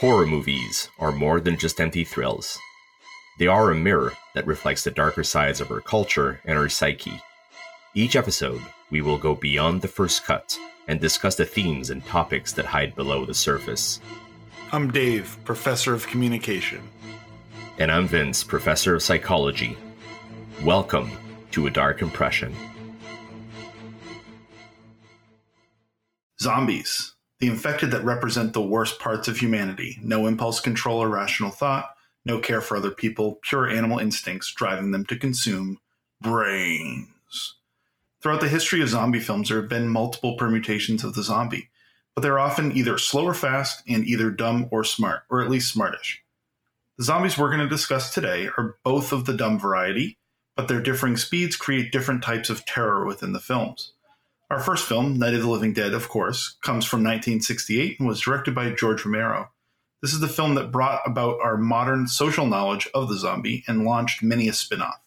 Horror movies are more than just empty thrills. They are a mirror that reflects the darker sides of our culture and our psyche. Each episode, we will go beyond the first cut and discuss the themes and topics that hide below the surface. I'm Dave, professor of communication. And I'm Vince, professor of psychology. Welcome to A Dark Impression. Zombies the infected that represent the worst parts of humanity no impulse control or rational thought, no care for other people, pure animal instincts driving them to consume brains. Throughout the history of zombie films, there have been multiple permutations of the zombie, but they're often either slow or fast and either dumb or smart, or at least smartish. The zombies we're going to discuss today are both of the dumb variety, but their differing speeds create different types of terror within the films. Our first film, Night of the Living Dead, of course, comes from 1968 and was directed by George Romero. This is the film that brought about our modern social knowledge of the zombie and launched many a spin off.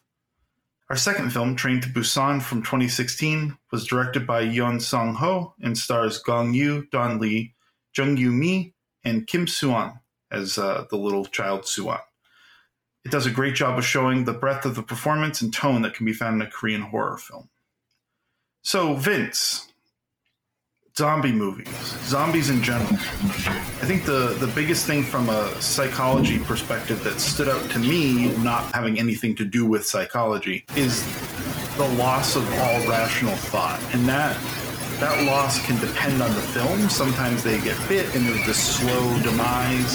Our second film, Train to Busan from 2016, was directed by Yeon Sang Ho and stars Gong Yoo, Don Lee, Jung Yu Mi, and Kim Suan as uh, the little child Suan. It does a great job of showing the breadth of the performance and tone that can be found in a Korean horror film. So, Vince, zombie movies, zombies in general. I think the, the biggest thing from a psychology perspective that stood out to me, not having anything to do with psychology, is the loss of all rational thought. And that that loss can depend on the film. Sometimes they get bit and there's this slow demise.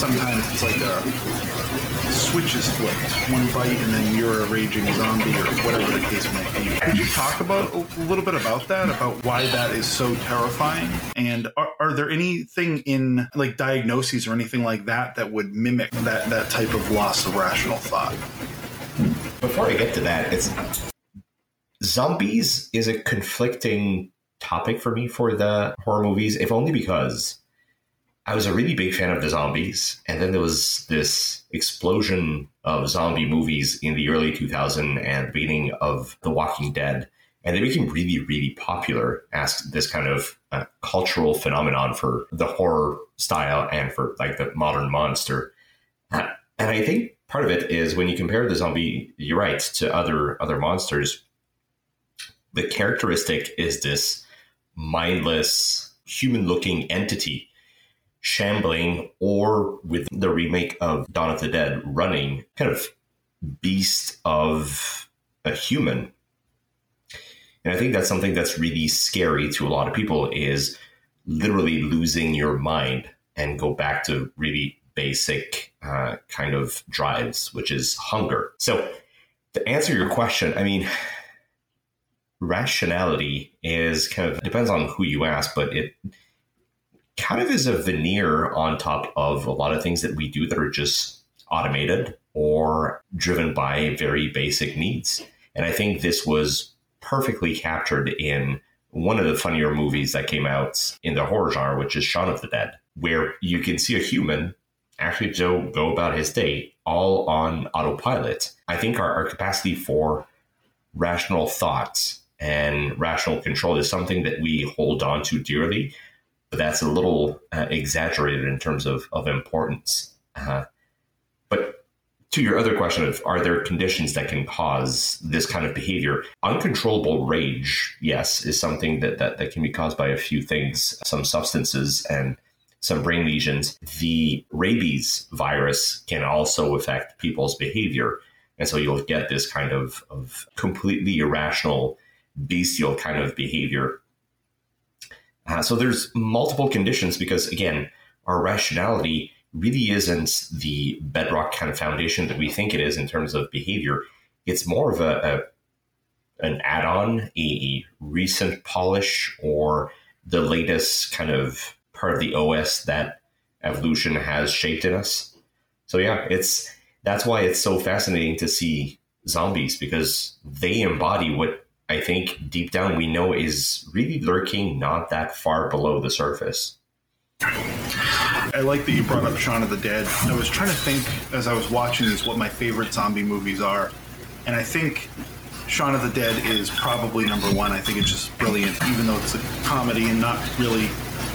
Sometimes it's like a switch is flipped. One bite and then you're a raging zombie or whatever the case may be. Could you talk about a little bit about that, about why that is so terrifying? And are, are there anything in like diagnoses or anything like that that would mimic that, that type of loss of rational thought? Before I get to that, it's zombies is a conflicting topic for me for the horror movies, if only because I was a really big fan of the zombies, and then there was this explosion of zombie movies in the early 2000s and the beginning of The Walking Dead, and they became really, really popular as this kind of uh, cultural phenomenon for the horror style and for like the modern monster. Uh, and I think part of it is when you compare the zombie, you're right, to other other monsters. The characteristic is this mindless, human-looking entity shambling or with the remake of Dawn of the Dead running kind of beast of a human. And I think that's something that's really scary to a lot of people is literally losing your mind and go back to really basic uh, kind of drives, which is hunger. So to answer your question, I mean, rationality is kind of depends on who you ask, but it kind of is a veneer on top of a lot of things that we do that are just automated or driven by very basic needs. And I think this was perfectly captured in one of the funnier movies that came out in the horror genre, which is Shaun of the Dead, where you can see a human actually Joe go about his day all on autopilot. I think our, our capacity for rational thoughts and rational control is something that we hold on to dearly but that's a little uh, exaggerated in terms of, of importance. Uh, but to your other question of are there conditions that can cause this kind of behavior? Uncontrollable rage, yes, is something that, that, that can be caused by a few things, some substances and some brain lesions. The rabies virus can also affect people's behavior. And so you'll get this kind of, of completely irrational, bestial kind of behavior uh, so there's multiple conditions because again, our rationality really isn't the bedrock kind of foundation that we think it is in terms of behavior. It's more of a, a an add-on, a recent polish, or the latest kind of part of the OS that evolution has shaped in us. So yeah, it's that's why it's so fascinating to see zombies because they embody what I think deep down we know is really lurking not that far below the surface. I like that you brought up Shaun of the Dead. I was trying to think as I was watching these what my favorite zombie movies are. And I think Shaun of the Dead is probably number one. I think it's just brilliant, even though it's a comedy and not really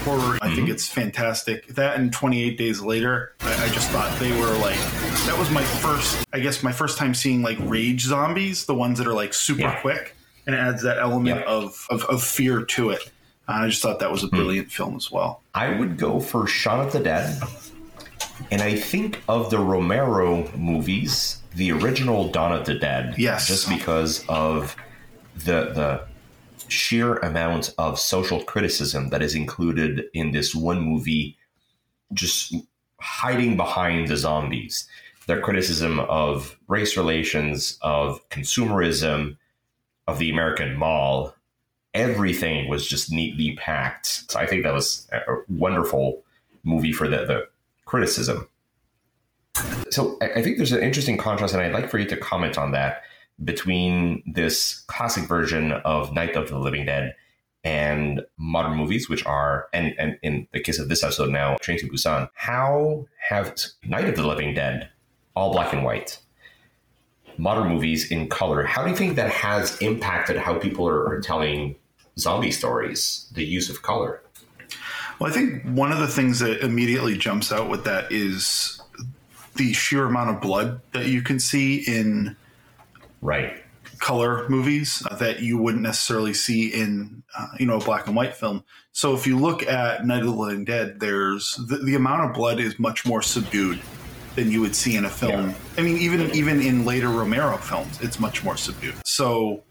horror. I think mm-hmm. it's fantastic. That and 28 Days Later, I, I just thought they were like, that was my first, I guess, my first time seeing like rage zombies, the ones that are like super Yeah. quick, and it adds that element Yeah. of, of, of fear to it. I just thought that was a hmm. brilliant film as well. I would go for Shaun of the Dead. And I think of the Romero movies, the original Dawn of the Dead. Yes. Just because of the the sheer amount of social criticism that is included in this one movie, just hiding behind the zombies. Their criticism of race relations, of consumerism, of the American mall, everything was just neatly packed. So I think that was a wonderful movie for the, the criticism. So I I think there's an interesting contrast, and I'd like for you to comment on that between this classic version of Night of the Living Dead and modern movies, which are, and, and in the case of this episode now, Train to Busan. How have Night of the Living Dead all black and white? Modern movies in color. How do you think that has impacted how people are, are telling zombie stories? The use of color. Well, I think one of the things that immediately jumps out with that is the sheer amount of blood that you can see in Right. color movies that you wouldn't necessarily see in uh, you know a black and white film. So if you look at Night of the Living Dead, there's the, the amount of blood is much more subdued than you would see in a film. Yeah. I mean, even even in later Romero films, it's much more subdued. So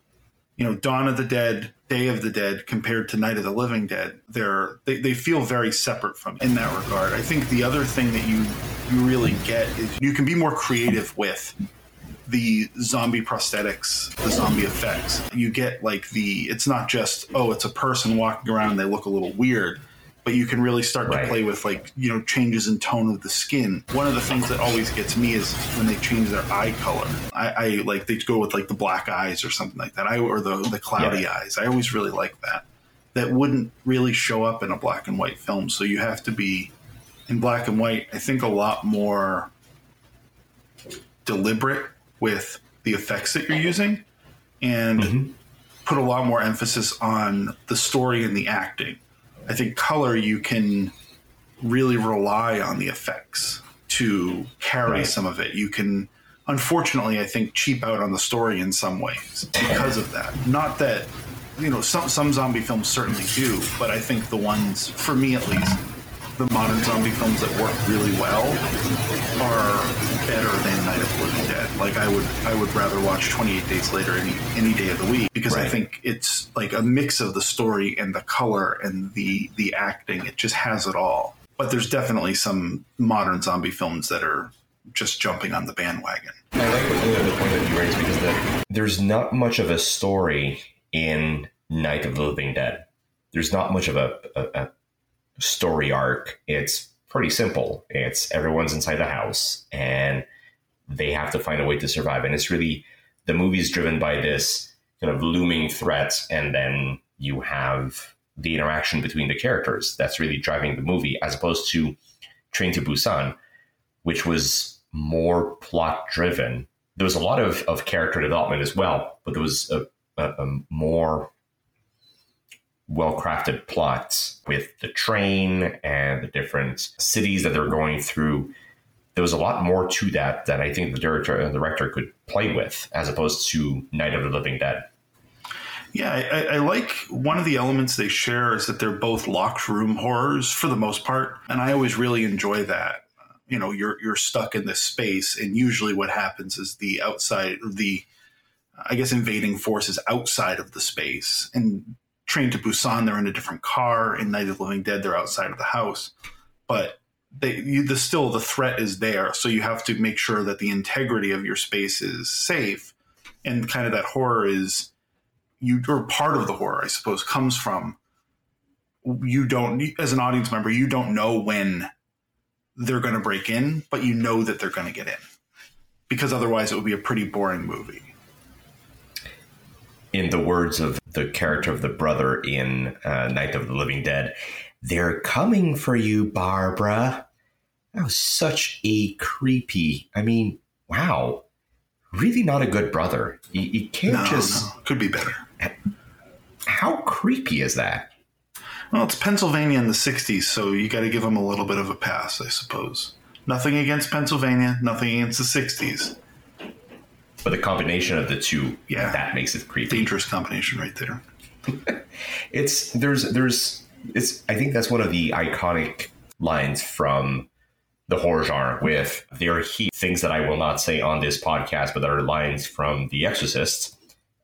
you know, Dawn of the Dead, Day of the Dead, compared to Night of the Living Dead, they're they, they feel very separate from in that regard. I think the other thing that you you really get is you can be more creative with the zombie prosthetics, the zombie effects. You get like the it's not just oh it's a person walking around and they look a little weird, but you can really start Right. to play with like you know changes in tone of the skin. One of the things that always gets me is when they change their eye color. I, I like they go with like the black eyes or something like that. I or the the cloudy Yeah. eyes. I always really like that. That wouldn't really show up in a black and white film. So you have to be in black and white. I think a lot more deliberate with the effects that you're using and mm-hmm. put a lot more emphasis on the story and the acting. I think color you can really rely on the effects to carry Right. some of it. You can unfortunately I think cheap out on the story in some ways because of that. Not that you know some some zombie films certainly do, but I think the ones for me at least the modern zombie films that work really well are better than Night of the Living Dead. Like I would I would rather watch 28 Days Later any any day of the week because I think it's like a mix of the story and the color and the the acting. It just has it all. But there's definitely some modern zombie films that are just jumping on the bandwagon. I like the, the point that you raised because the, there's not much of a story in Night of the Living Dead. There's not much of a, a, a story arc. It's pretty simple. It's everyone's inside the house and they have to find a way to survive. And it's really the movie's driven by this kind of looming threat, and then you have the interaction between the characters that's really driving the movie, as opposed to Train to Busan, which was more plot driven. There was a lot of, of character development as well, but there was a, a, a more well crafted plots with the train and the different cities that they're going through. There was a lot more to that that I think the director uh, the director could play with, as opposed to Night of the Living Dead. Yeah, I, I- I like one of the elements they share is that they're both locked room horrors for the most part, and I always really enjoy that. You know, you're you're stuck in this space, and usually what happens is the outside, the I guess invading forces outside of the space. And Train to Busan, they're in a different car. In Night of the Living Dead, they're outside of the house, but they you, the still the threat is there. So you have to make sure that the integrity of your space is safe, and kind of that horror is you or part of the horror, I suppose, comes from you don't as an audience member, you don't know when they're going to break in, but you know that they're going to get in because otherwise it would be a pretty boring movie. in the words of the character of the brother in uh, Night of the Living Dead, they're coming for you, Barbara. That was such a creepy. I mean, wow, really not a good brother. You, you can't No, just. no, could be better. How creepy is that? Well, it's Pennsylvania in the 60s, so you got to give them a little bit of a pass, I suppose. Nothing against Pennsylvania, nothing against the 60s. But the combination of the two, Yeah. that makes it creepy. Dangerous combination right there. It's there's there's it's I think that's one of the iconic lines from the horror genre with there are he things that I will not say on this podcast, but there are lines from The Exorcist.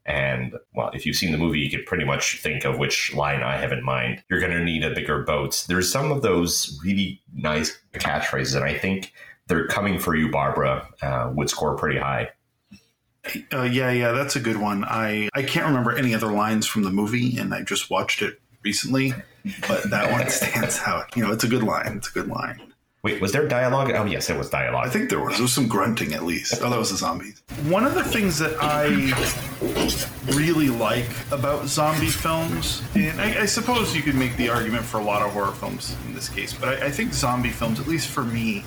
And well, if you've seen the movie, you could pretty much think of which line I have in mind. You're going to need a bigger boat. There's some of those really nice catchphrases, and I think they're coming for you, Barbara. Uh, would score pretty high. Uh, yeah, yeah, that's a good one. I, I can't remember any other lines from the movie, and I just watched it recently, but that one stands out. You know, it's a good line. It's a good line. Wait, was there dialogue? Oh, yes, it was dialogue. I think there was. There was some grunting at least. Oh, that was the zombies. One of the things that I really like about zombie films, and I, I suppose you could make the argument for a lot of horror films in this case, but I, I think zombie films, at least for me,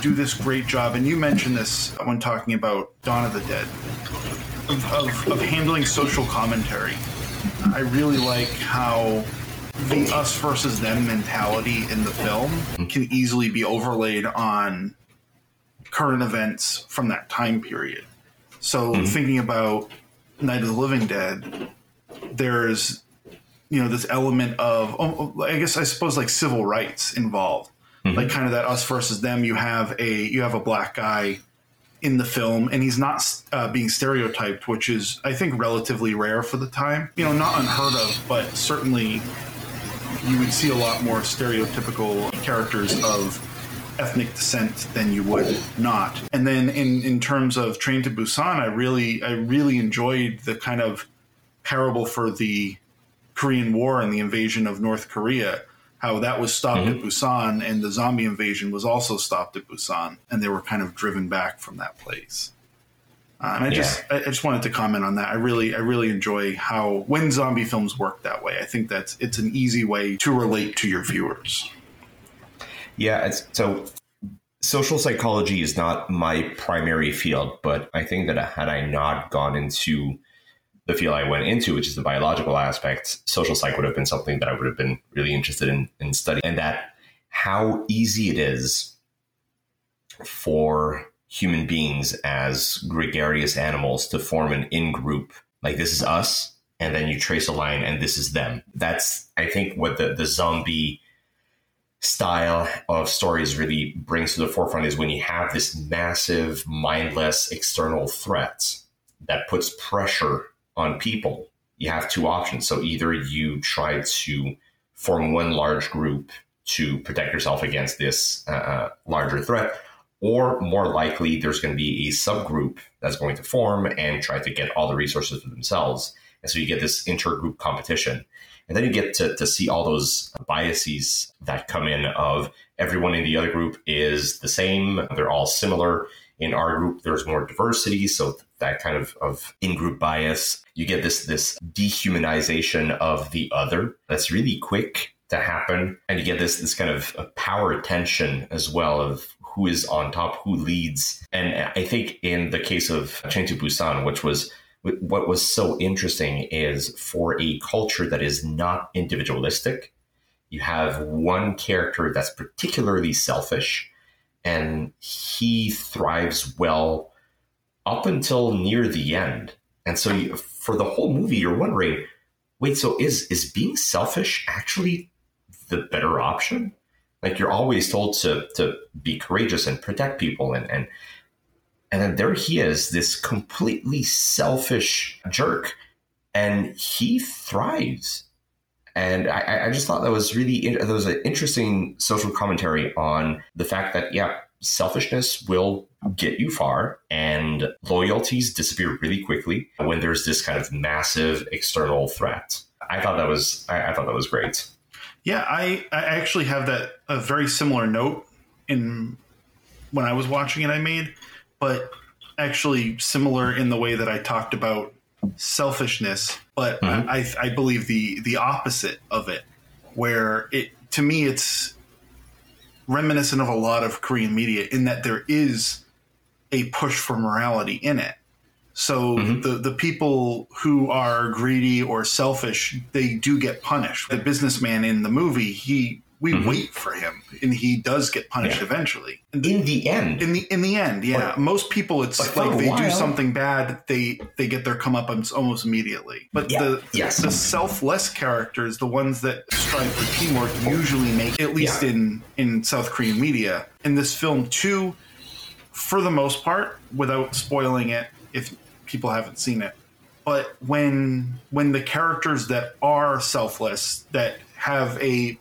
do this great job. And you mentioned this when talking about Dawn of the Dead, of, of, of handling social commentary. I really like how the us versus them mentality in the film can easily be overlaid on current events from that time period. So hmm. thinking about Night of the Living Dead, there's you know this element of oh, oh, I guess I suppose like civil rights involved, like kind of that us versus them. You have a you have a black guy in the film, and he's not uh, being stereotyped, which is I think relatively rare for the time. You know, not unheard of, but certainly you would see a lot more stereotypical characters of ethnic descent than you would not. And then in in terms of Train to Busan, I really I really enjoyed the kind of parable for the Korean War and the invasion of North Korea. How that was stopped at Busan, and the zombie invasion was also stopped at Busan, and they were kind of driven back from that place. Uh, and I just, I I just wanted to comment on that. I really, I really enjoy how when zombie films work that way. I think that's it's an easy way to relate to your viewers. Yeah, it's, so social psychology is not my primary field, but I think that had I not gone into the field I went into, which is the biological aspect, social psych would have been something that I would have been really interested in, in studying. And that how easy it is for human beings as gregarious animals to form an in group. Like this is us, and then you trace a line, and this is them. That's, I think, what the, the zombie style of stories really brings to the forefront is when you have this massive, mindless external threat that puts pressure on people. You have two options. So either you try to form one large group to protect yourself against this uh, larger threat, or more likely, there's going to be a subgroup that's going to form and try to get all the resources for themselves. And so you get this intergroup competition. And then you get to, to see all those biases that come in of everyone in the other group is the same. They're all similar. In our group, there's more diversity. So that kind of, of in-group bias, you get this, this dehumanization of the other that's really quick to happen. And you get this, this kind of power tension as well of who is on top, who leads. And I think in the case of to Busan, which was what was so interesting is for a culture that is not individualistic, you have one character that's particularly selfish and he thrives well up until near the end. And so you, for the whole movie, you're wondering, wait, so is is being selfish actually the better option? Like you're always told to to be courageous and protect people and and and then there he is, this completely selfish jerk, and he thrives. And I, I just thought that was really that was an interesting social commentary on the fact that yeah, selfishness will get you far, and loyalties disappear really quickly when there's this kind of massive external threat. I thought that was I, I thought that was great. Yeah, I, I actually have that a very similar note in when I was watching it. I made, but actually similar in the way that I talked about selfishness, but Mhm. I, I believe the the opposite of it, where it to me it's reminiscent of a lot of Korean media in that there is a push for morality in it. So Mhm. the the people who are greedy or selfish, they do get punished. The businessman in the movie, he we Mhm. wait for him, and he does get punished Yeah. eventually. In the end, In the in the end, yeah, But- most people it's like a they do something bad, they they get their come comeuppance almost immediately. But Yeah, the yes. the selfless characters, the ones that strive for teamwork, usually make at least Yeah. in in South Korean media. In this film too, for the most part, without spoiling it, if people haven't seen it. But when when the characters that are selfless, that have a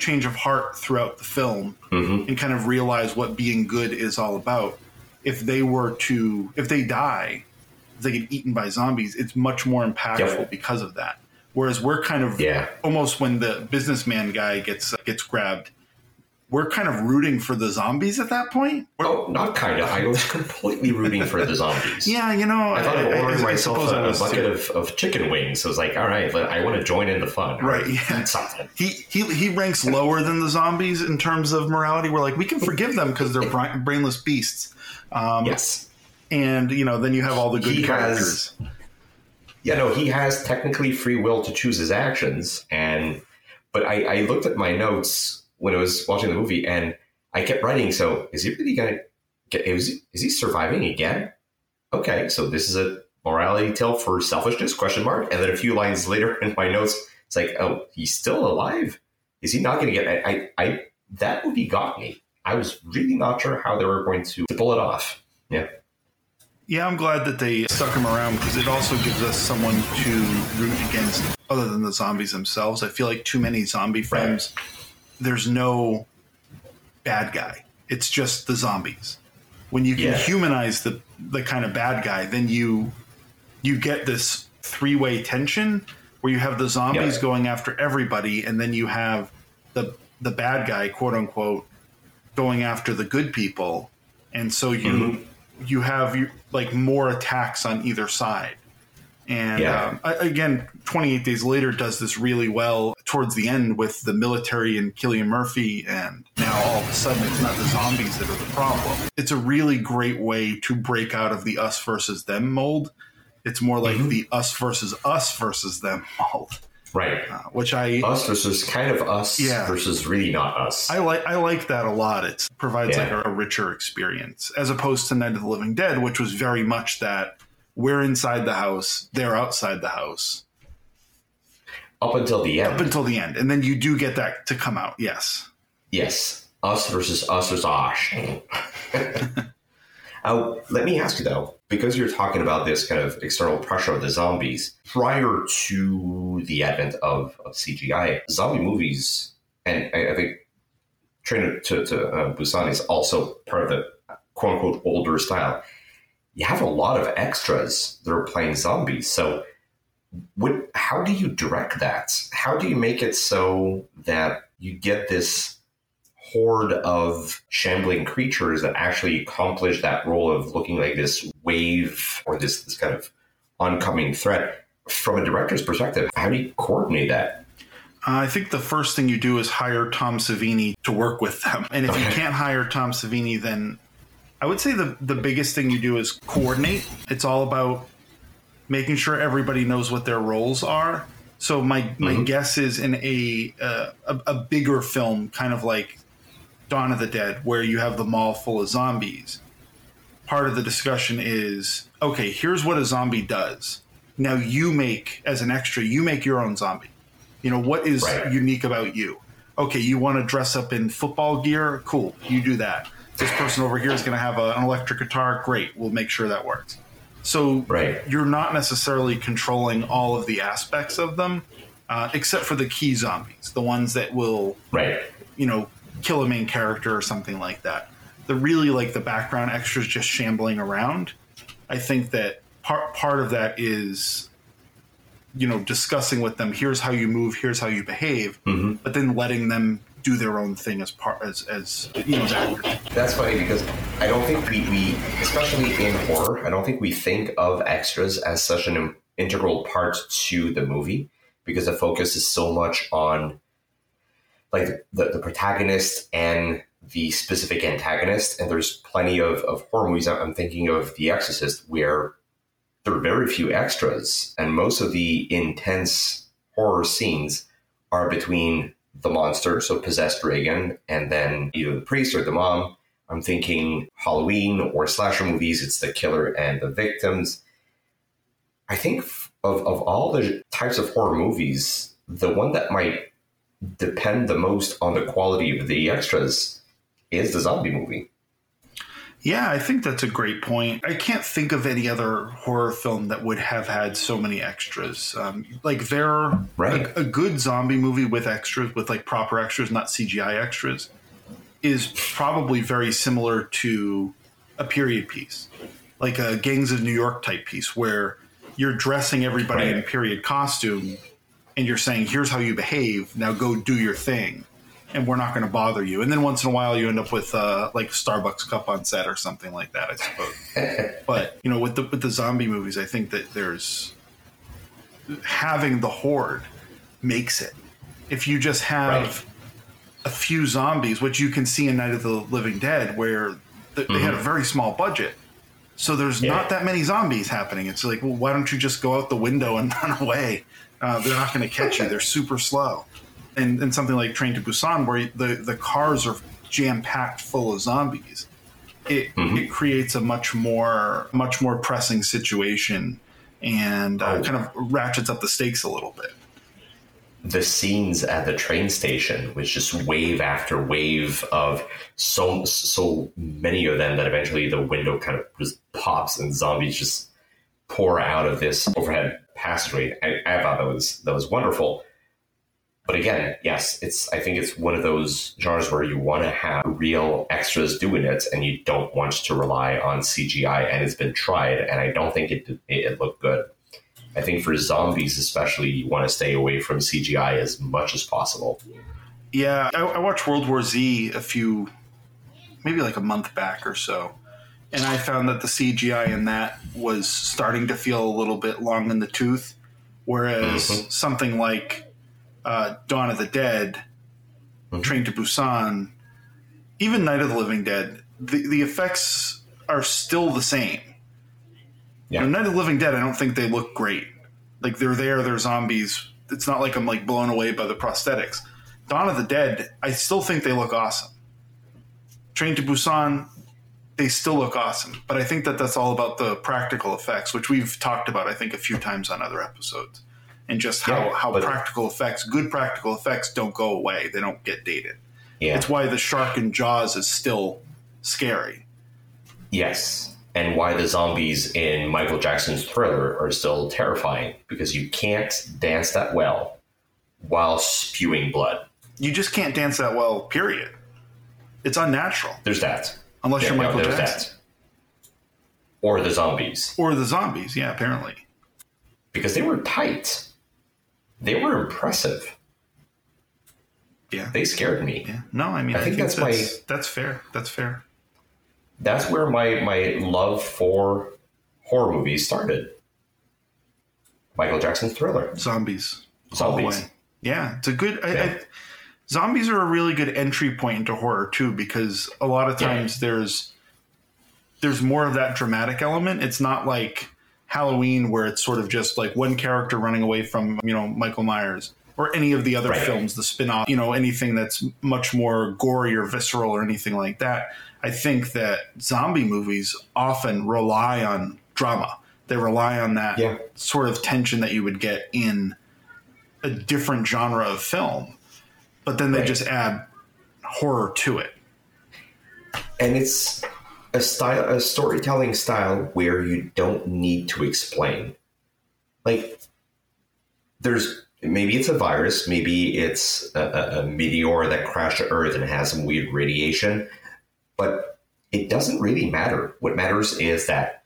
change of heart throughout the film Mhm. and kind of realize what being good is all about, if they were to if they die, if they get eaten by zombies, it's much more impactful Yep. because of that. Whereas we're kind of Yeah. almost when the businessman guy gets gets grabbed, we're kind of rooting for the zombies at that point. oh, not kind of. I was completely rooting for the zombies. Yeah, you know, I thought of ordering myself a, a bucket too. of, of chicken wings. So I was like, all right, but I want to join in the fun. Right, yeah. Eat something. He, he he ranks lower than the zombies in terms of morality. We're like we can forgive them because they're bra- brainless beasts. Um, Yes. and you know then you have all the good He has- characters. Yeah, no, he has technically free will to choose his actions, and but I, I looked at my notes when I was watching the movie, and I kept writing. So is he really gonna get? Is he, is he surviving again? Okay, so this is a morality tale for selfishness? Question mark. And then a few lines later in my notes, it's like, oh, he's still alive. Is he not going to get? I, I, I that movie got me. I was really not sure how they were going to, to pull it off. Yeah. Yeah, I'm glad that they stuck him around because it also gives us someone to root against other than the zombies themselves. I feel like too many zombie films, there's no bad guy. It's just the zombies. When you can Yeah. humanize the the kind of bad guy, then you you get this three way tension where you have the zombies Yeah. going after everybody, and then you have the the bad guy, quote unquote, going after the good people, and so you Mhm. you have like more attacks on either side. And Yeah. um, again, 28 Days Later does this really well towards the end with the military and Cillian Murphy, and now all of a sudden it's not the zombies that are the problem. It's a really great way to break out of the us versus them mold. It's more like Mhm. the us versus us versus them mold, Right. uh, which I Us versus kind of us Yeah. versus really not us. I like I like that a lot. It provides Yeah. like a, a richer experience as opposed to Night of the Living Dead, which was very much that we're inside the house, they're outside the house Up until the end. up until the end, and then you do get that to come out. Yes, yes. Us versus us versus Osh. uh, let me ask you though, because you're talking about this kind of external pressure of the zombies, prior to the advent of, of CGI, zombie movies, and I, I think Train to, to uh, Busan is also part of the quote unquote older style. You have a lot of extras that are playing zombies. So, what, how do you direct that? How do you make it so that you get this horde of shambling creatures that actually accomplish that role of looking like this wave or this, this kind of oncoming threat? From a director's perspective, how do you coordinate that? uh, I think the first thing you do is hire Tom Savini to work with them, and if you can't hire Tom Savini, then I would say the the biggest thing you do is coordinate. It's all about making sure everybody knows what their roles are. So my my Mhm. guess is in a, uh, a a bigger film, kind of like Dawn of the Dead, where you have the mall full of zombies. Part of the discussion is okay. Here's what a zombie does. Now you make as an extra, you make your own zombie. You know what is Right. unique about you. Okay, you want to dress up in football gear? Cool, you do that. This person over here is going to have a, an electric guitar. Great, we'll make sure that works. So Right. you're not necessarily controlling all of the aspects of them, uh, except for the key zombies, the ones that will, Right. you know, kill a main character or something like that. The really like the background extras just shambling around. I think that part part of that is, you know, discussing with them. Here's how you move. Here's how you behave. Mhm. But then letting them do their own thing as part as as you know. as actors. That's funny because I don't think we, we, especially in horror, I don't think we think of extras as such an integral part to the movie because the focus is so much on like the, the protagonist and the specific antagonist. And there's plenty of, of horror movies. I'm thinking of The Exorcist where there are very few extras, and most of the intense horror scenes are between the monster, so possessed Regan, and then either the priest or the mom. I'm thinking Halloween or slasher movies, it's the killer and the victims. I think of, of all the types of horror movies, the one that might depend the most on the quality of the extras is the zombie movie. Yeah, I think that's a great point. I can't think of any other horror film that would have had so many extras. Um, like there, right. a, a good zombie movie with extras, with like proper extras, not CGI extras, is probably very similar to a period piece, like a Gangs of New York type piece, where you're dressing everybody Right. in period costume, and you're saying, "Here's how you behave. Now go do your thing." And we're not going to bother you. And then once in a while, you end up with uh, like Starbucks cup on set or something like that, I suppose. but you know, with the with the zombie movies, I think that there's having the horde makes it. If you just have Right. a few zombies, which you can see in Night of the Living Dead, where th- they had a very small budget. So there's Yeah. not that many zombies happening. It's like, well, why don't you just go out the window and run away? Uh, they're not going to catch you. They're super slow. And, and something like Train to Busan, where the, the cars are jam packed full of zombies, it, it creates a much more much more pressing situation and uh, Oh. kind of ratchets up the stakes a little bit. the scenes at the train station was just wave after wave of so so many of them that eventually the window kind of just pops and zombies just pour out of this overhead passageway. I, I thought that was that was wonderful. But again, yes, it's I think it's one of those genres where you want to have real extras doing it, and you don't want to rely on CGI. And it's been tried, and I don't think it it, it looked good. I think for zombies, especially, you want to stay away from CGI as much as possible. Yeah, I, I watched World War Z a few, maybe like a month back or so, and I found that the CGI in that was starting to feel a little bit long in the tooth, whereas Mhm. something like uh, Dawn of the Dead, Mhm. Train to Busan, even Night of the Living Dead, the, the effects are still the same. Yeah. You know, Night of the Living Dead, I don't think they look great. Like they're there, they're zombies. It's not like I'm like blown away by the prosthetics. Dawn of the Dead, I still think they look awesome. Train to Busan, they still look awesome. But I think that that's all about the practical effects, which we've talked about, I think, a few times on other episodes. And just how, Yeah, how practical effects, good practical effects, don't go away. They don't get dated. Yeah. It's why the shark in Jaws is still scary. Yes. And why the zombies in Michael Jackson's thriller are still terrifying because you can't dance that well while spewing blood. You just can't dance that well, period. It's unnatural. There's that. Unless you're no, Michael there's Jackson. that. Or the zombies Or the zombies, yeah, apparently. because they were tight. They were impressive. Yeah. They scared me. Yeah. No, I mean, I I, think think, that's that's, my- that's fair. That's fair. That's where my, my love for horror movies started. Michael Jackson's thriller. Zombies. Zombies. Yeah, it's a good. I, Yeah. I, zombies are a really good entry point into horror too, because a lot of Yeah. times there's there's more of that dramatic element. It's not like Halloween where it's sort of just like one character running away from you know Michael Myers or any of the other Right. films, the spin-off, you know, anything that's much more gory or visceral or anything like that. I think that zombie movies often rely on drama. They rely on that Yeah. sort of tension that you would get in a different genre of film, but then they Right. just add horror to it. and it's a style a storytelling style where you don't need to explain. Like there's maybe it's a virus maybe it's a, a, a meteor that crashed to earth and has some weird radiation but it doesn't really matter. What matters is that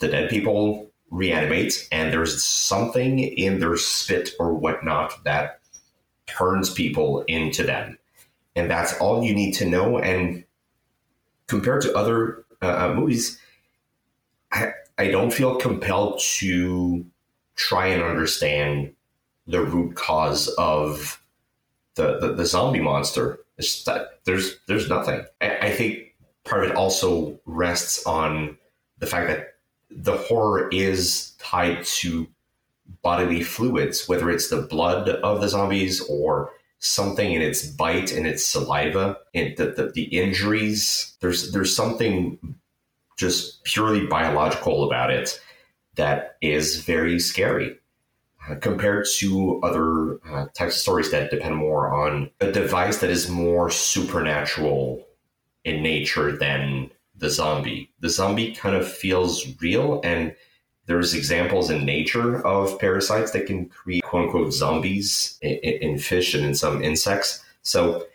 the dead people reanimate and there's something in their spit or whatnot that turns people into them. And that's all you need to know and compared to other uh, uh, movies, I, I don't feel compelled to try and understand the root cause of the, the, the zombie monster. That there's there's nothing. I, I think part of it also rests on the fact that the horror is tied to bodily fluids, whether it's the blood of the zombies or something in its bite and its saliva and the, the, the injuries. There's there's something just purely biological about it that is very scary. Uh, compared to other uh, types of stories that depend more on a device that is more supernatural in nature than the zombie. The zombie kind of feels real, and there's examples in nature of parasites that can create quote unquote zombies in, in fish and in some insects. So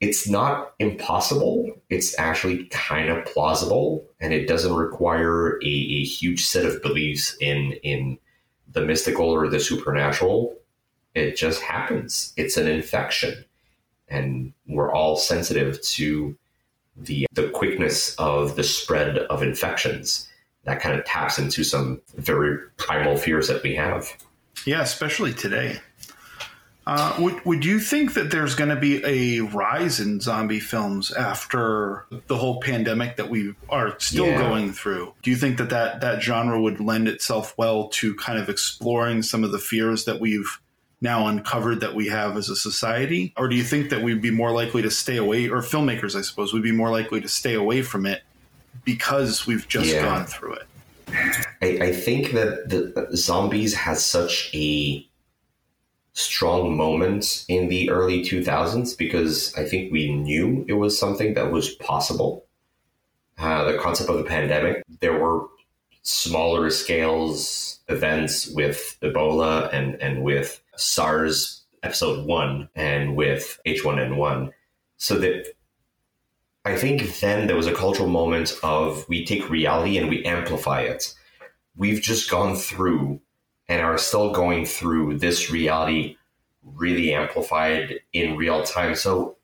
it's not impossible. It's actually kind of plausible, and it doesn't require a, a huge set of beliefs in in the mystical or the supernatural. It just happens. It's an infection, and we're all sensitive to the the quickness of the spread of infections. That kind of taps into some very primal fears that we have. Yeah, especially today. Uh, would would you think that there's going to be a rise in zombie films after the whole pandemic that we are still yeah. going through? Do you think that, that that genre would lend itself well to kind of exploring some of the fears that we've now uncovered that we have as a society? Or do you think that we'd be more likely to stay away, or filmmakers, I suppose, would be more likely to stay away from it because we've just yeah. gone through it? I, I think that the zombies has such a strong moment in the early 2000s because I think we knew it was something that was possible. Uh, the concept of the pandemic, there were smaller scales events with Ebola and, and with SARS episode one and with H1N1. So that I think then there was a cultural moment of we take reality and we amplify it. We've just gone through and are still going through this reality really amplified in real time. So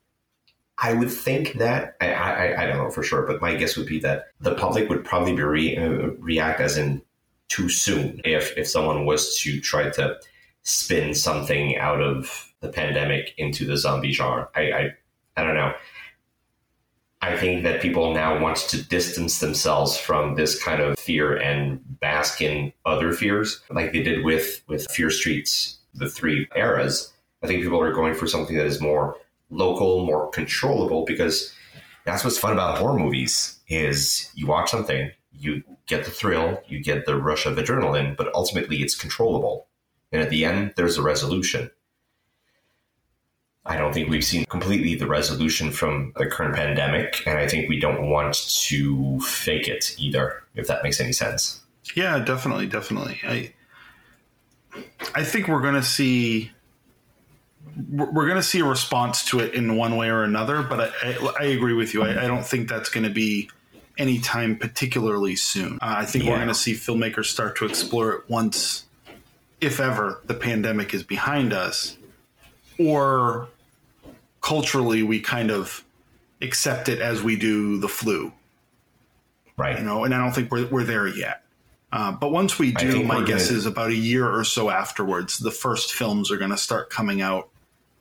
I would think that I, I, I don't know for sure, but my guess would be that the public would probably be re, uh, react as in too soon if if someone was to try to spin something out of the pandemic into the zombie genre. I I, I don't know. I think that people now want to distance themselves from this kind of fear and bask in other fears, like they did with with Fear Streets, the three eras. I think people are going for something that is more local, more controllable, because that's what's fun about horror movies is you watch something, you get the thrill, you get the rush of adrenaline, but ultimately it's controllable. And at the end, there's a resolution. I don't think we've seen completely the resolution from the current pandemic, and I think we don't want to fake it either, if that makes any sense. Yeah, definitely, definitely. I I think we're going to see we're going to see a response to it in one way or another, but I, I, I agree with you. I, I don't think that's going to be anytime particularly soon. Uh, I think yeah. we're going to see filmmakers start to explore it once, if ever, the pandemic is behind us or culturally we kind of accept it as we do the flu. Right. You know, and I don't think we're, we're there yet. Uh, but once we do, my guess is about a year or so afterwards, the first films are going to start coming out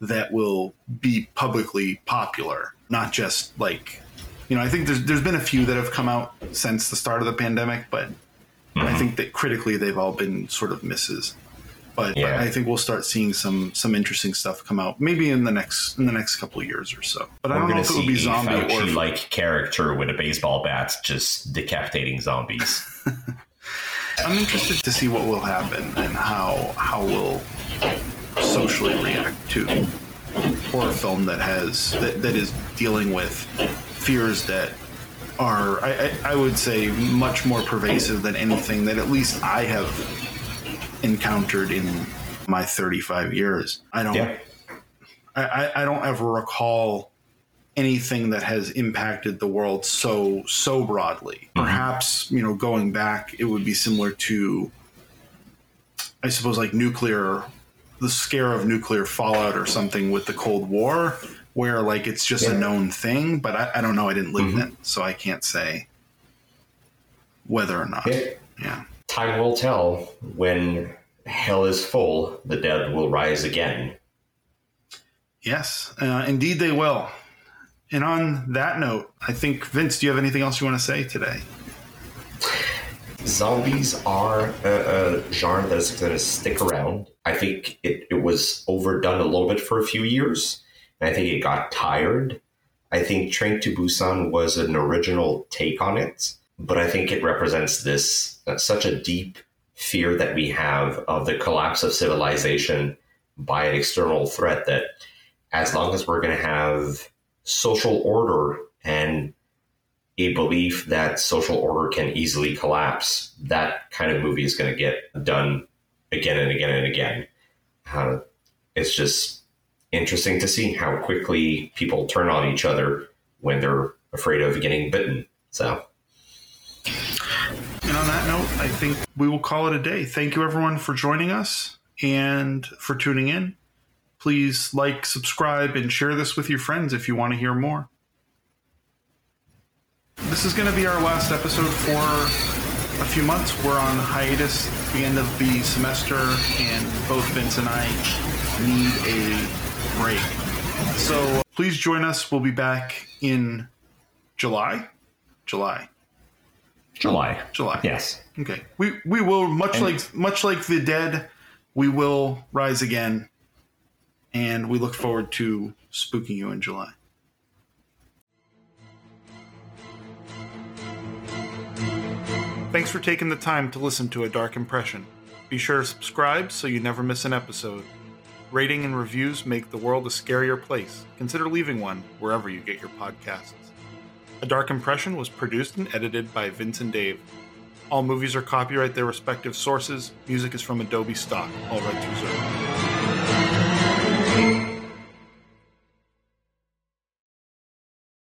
that will be publicly popular, not just like, you know, I think there's there's been a few that have come out since the start of the pandemic, but mm-hmm. I think that critically they've all been sort of misses. But, yeah. I think we'll start seeing some some interesting stuff come out maybe in the next in the next couple of years or so. But I don't know if it will be zombie Fauci or like character with a baseball bat just decapitating zombies. I'm interested to see what will happen and how how we'll socially react to horror film that has that, that is dealing with fears that are I, I, would say much more pervasive than anything that at least I have encountered in my 35 years. I don't yeah. I, I don't ever recall anything that has impacted the world so so broadly. Mm-hmm. Perhaps, you know, going back it would be similar to I suppose like nuclear the scare of nuclear fallout or something with the Cold War, where like it's just yeah. a known thing. But I, I, don't know. I didn't live mm-hmm. in it, so I can't say whether or not. Yeah. yeah. Time will tell. When hell is full, the dead will rise again. Yes, uh, indeed they will. And on that note, I think Vince, do you have anything else you want to say today? zombies are a, a genre that is going to stick around. I think it, it was overdone a little bit for a few years. And I think it got tired. I think Train to Busan was an original take on it, but I think it represents this uh, such a deep fear that we have of the collapse of civilization by an external threat that as long as we're going to have social order and a belief that social order can easily collapse, that kind of movie is going to get done again and again and again. Uh, it's just interesting to see how quickly people turn on each other when they're afraid of getting bitten. So. And on that note, I think we will call it a day. Thank you, everyone, for joining us and for tuning in. Please like, subscribe, and share this with your friends if you want to hear more. This is going to be our last episode for a few months. We're on hiatus at the end of the semester, and both Vince and I need a break. So please join us. We'll be back in July. July. Oh, July. July. Yes. Okay. We we will much And- like much like the dead, we will rise again, and we look forward to spooking you in July. Thanks for taking the time to listen to A Dark Impression. Be sure to subscribe so you never miss an episode. Rating and reviews make the world a scarier place. Consider leaving one wherever you get your podcasts. A Dark Impression was produced and edited by Vince and Dave. All movies are copyright their respective sources. Music is from Adobe stock, all rights reserved.